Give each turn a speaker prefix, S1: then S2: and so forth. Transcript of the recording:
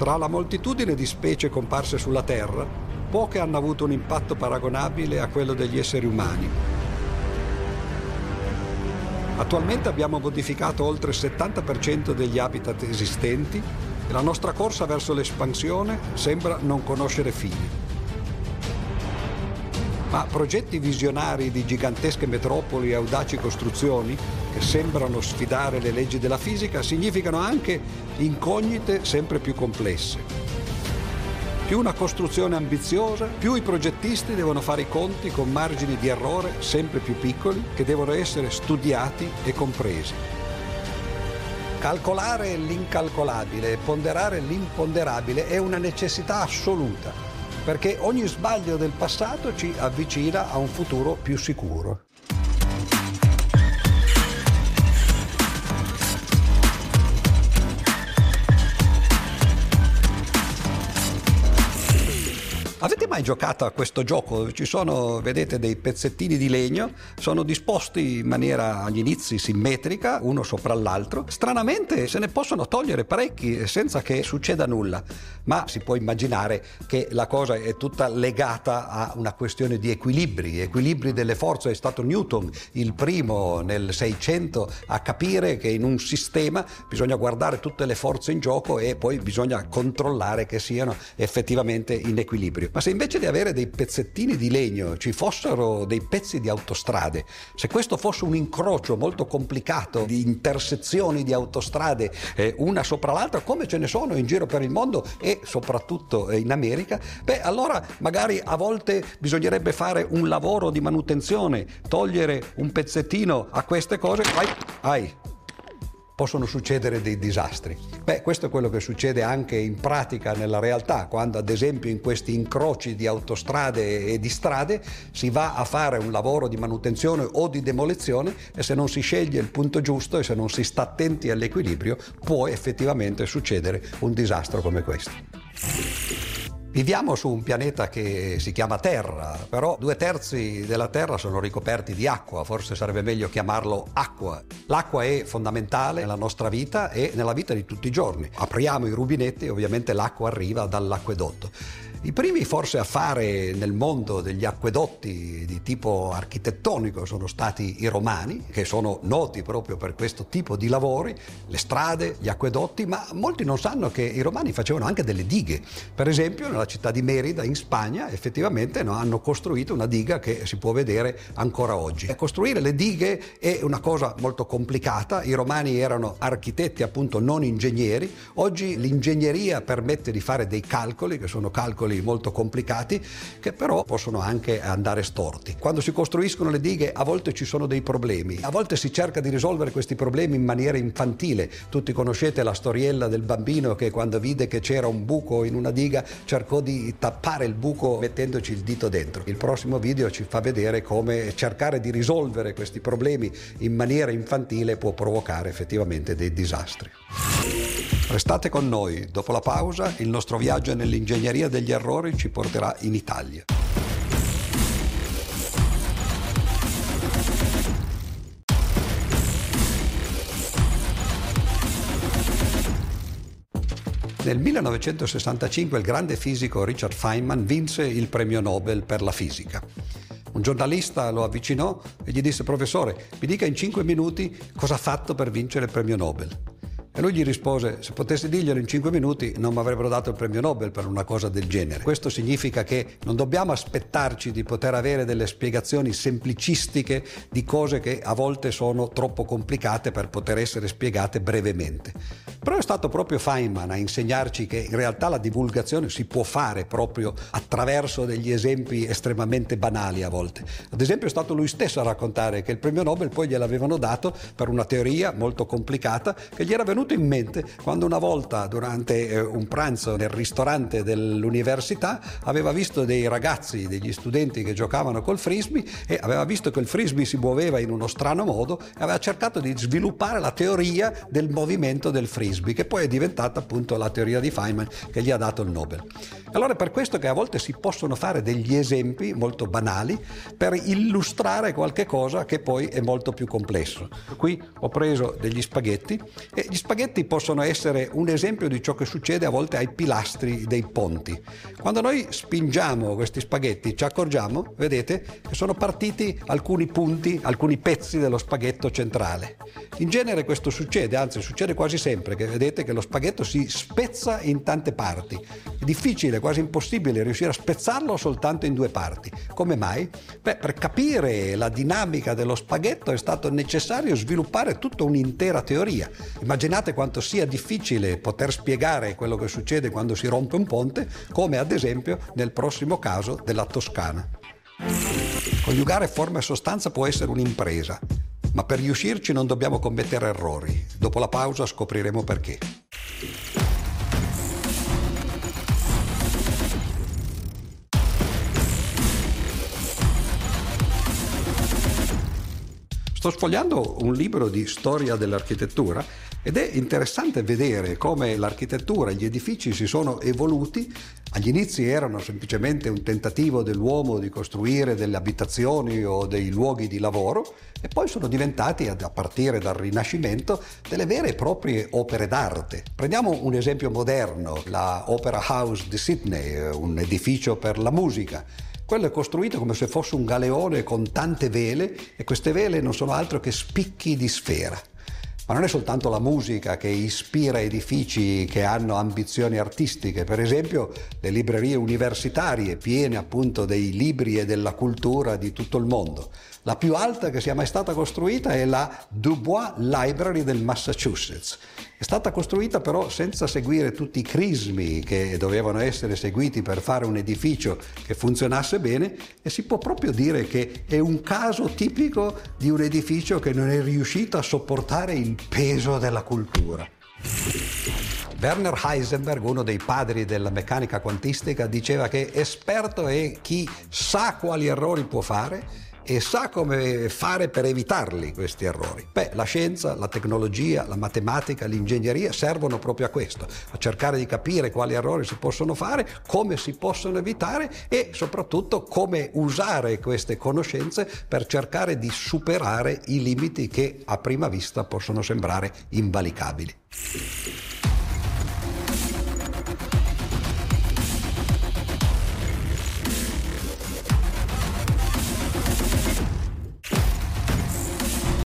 S1: Tra la moltitudine di specie comparse sulla Terra, poche hanno avuto un impatto paragonabile a quello degli esseri umani. Attualmente abbiamo modificato oltre il 70% degli habitat esistenti e la nostra corsa verso l'espansione sembra non conoscere fine. Ma progetti visionari di gigantesche metropoli e audaci costruzioni, che sembrano sfidare le leggi della fisica, significano anche incognite sempre più complesse. Più una costruzione ambiziosa, più i progettisti devono fare i conti con margini di errore sempre più piccoli che devono essere studiati e compresi. Calcolare l'incalcolabile e ponderare l'imponderabile è una necessità assoluta, perché ogni sbaglio del passato ci avvicina a un futuro più sicuro. Mai giocato a questo gioco? Ci sono, vedete, dei pezzettini di legno, sono disposti in maniera agli inizi simmetrica, uno sopra l'altro. Stranamente se ne possono togliere parecchi senza che succeda nulla, ma si può immaginare che la cosa è tutta legata a una questione di equilibri, equilibri delle forze. È stato Newton il primo nel 600 a capire che in un sistema bisogna guardare tutte le forze in gioco e poi bisogna controllare che siano effettivamente in equilibrio. Ma se invece di avere dei pezzettini di legno ci fossero dei pezzi di autostrade, se questo fosse un incrocio molto complicato di intersezioni di autostrade eh, una sopra l'altra, come ce ne sono in giro per il mondo e soprattutto in America, beh allora magari a volte bisognerebbe fare un lavoro di manutenzione, togliere un pezzettino a queste cose. Ai, ai, possono succedere dei disastri. Beh, questo è quello che succede anche in pratica nella realtà, quando ad esempio in questi incroci di autostrade e di strade si va a fare un lavoro di manutenzione o di demolizione e se non si sceglie il punto giusto e se non si sta attenti all'equilibrio può effettivamente succedere un disastro come questo. Viviamo su un pianeta che si chiama Terra, però due terzi della Terra sono ricoperti di acqua, forse sarebbe meglio chiamarlo acqua. L'acqua è fondamentale nella nostra vita e nella vita di tutti i giorni. Apriamo i rubinetti e ovviamente l'acqua arriva dall'acquedotto. I primi forse a fare nel mondo degli acquedotti di tipo architettonico sono stati i romani, che sono noti proprio per questo tipo di lavori, le strade, gli acquedotti, ma molti non sanno che i romani facevano anche delle dighe. Per esempio nella città di Merida in Spagna effettivamente no, hanno costruito una diga che si può vedere ancora oggi. E costruire le dighe è una cosa molto complicata, i romani erano architetti appunto non ingegneri, oggi l'ingegneria permette di fare dei calcoli che sono calcoli calcoli molto complicati che però possono anche andare storti. Quando si costruiscono le dighe a volte ci sono dei problemi, a volte si cerca di risolvere questi problemi in maniera infantile. Tutti conoscete la storiella del bambino che quando vide che c'era un buco in una diga cercò di tappare il buco mettendoci il dito dentro. Il prossimo video ci fa vedere come cercare di risolvere questi problemi in maniera infantile può provocare effettivamente dei disastri. Restate con noi, dopo la pausa il nostro viaggio nell'ingegneria degli errori ci porterà in Italia. Nel 1965 il grande fisico Richard Feynman vinse il premio Nobel per la fisica. Un giornalista lo avvicinò e gli disse professore, mi dica in 5 minuti cosa ha fatto per vincere il premio Nobel. E lui gli rispose, se potessi dirglielo in 5 minuti non mi avrebbero dato il premio Nobel per una cosa del genere. Questo significa che non dobbiamo aspettarci di poter avere delle spiegazioni semplicistiche di cose che a volte sono troppo complicate per poter essere spiegate brevemente. Però è stato proprio Feynman a insegnarci che in realtà la divulgazione si può fare proprio attraverso degli esempi estremamente banali a volte. Ad esempio è stato lui stesso a raccontare che il premio Nobel poi gliel'avevano dato per una teoria molto complicata che gli era venuta in mente quando una volta durante eh, un pranzo nel ristorante dell'università aveva visto dei ragazzi, degli studenti che giocavano col frisbee e aveva visto che il frisbee si muoveva in uno strano modo e aveva cercato di sviluppare la teoria del movimento del frisbee Frisbee, che poi è diventata appunto la teoria di Feynman che gli ha dato il Nobel. Allora è per questo che a volte si possono fare degli esempi molto banali per illustrare qualche cosa che poi è molto più complesso. Qui ho preso degli spaghetti e gli spaghetti possono essere un esempio di ciò che succede a volte ai pilastri dei ponti. Quando noi spingiamo questi spaghetti ci accorgiamo, vedete, che sono partiti alcuni punti, alcuni pezzi dello spaghetto centrale. In genere questo succede, anzi succede quasi sempre, che vedete che lo spaghetto si spezza in tante parti. È difficile, quasi impossibile riuscire a spezzarlo soltanto in due parti. Come mai? Beh, per capire la dinamica dello spaghetto è stato necessario sviluppare tutta un'intera teoria. Immaginate quanto sia difficile poter spiegare quello che succede quando si rompe un ponte, come ad esempio nel prossimo caso della Toscana. Coniugare forma e sostanza può essere un'impresa, ma per riuscirci non dobbiamo commettere errori. Dopo la pausa scopriremo perché. Sto sfogliando un libro di storia dell'architettura ed è interessante vedere come l'architettura e gli edifici si sono evoluti. Agli inizi erano semplicemente un tentativo dell'uomo di costruire delle abitazioni o dei luoghi di lavoro e poi sono diventati, a partire dal Rinascimento, delle vere e proprie opere d'arte. Prendiamo un esempio moderno, la Opera House di Sydney, un edificio per la musica. Quello è costruito come se fosse un galeone con tante vele e queste vele non sono altro che spicchi di sfera. Ma non è soltanto la musica che ispira edifici che hanno ambizioni artistiche, per esempio le librerie universitarie piene appunto dei libri e della cultura di tutto il mondo. La più alta che sia mai stata costruita è la Dubois Library del Massachusetts. È stata costruita però senza seguire tutti i crismi che dovevano essere seguiti per fare un edificio che funzionasse bene e si può proprio dire che è un caso tipico di un edificio che non è riuscito a sopportare il peso della cultura. Werner Heisenberg, uno dei padri della meccanica quantistica, diceva che esperto è chi sa quali errori può fare e sa come fare per evitarli questi errori. Beh, la scienza, la tecnologia, la matematica, l'ingegneria servono proprio a questo, a cercare di capire quali errori si possono fare, come si possono evitare e soprattutto come usare queste conoscenze per cercare di superare i limiti che a prima vista possono sembrare invalicabili.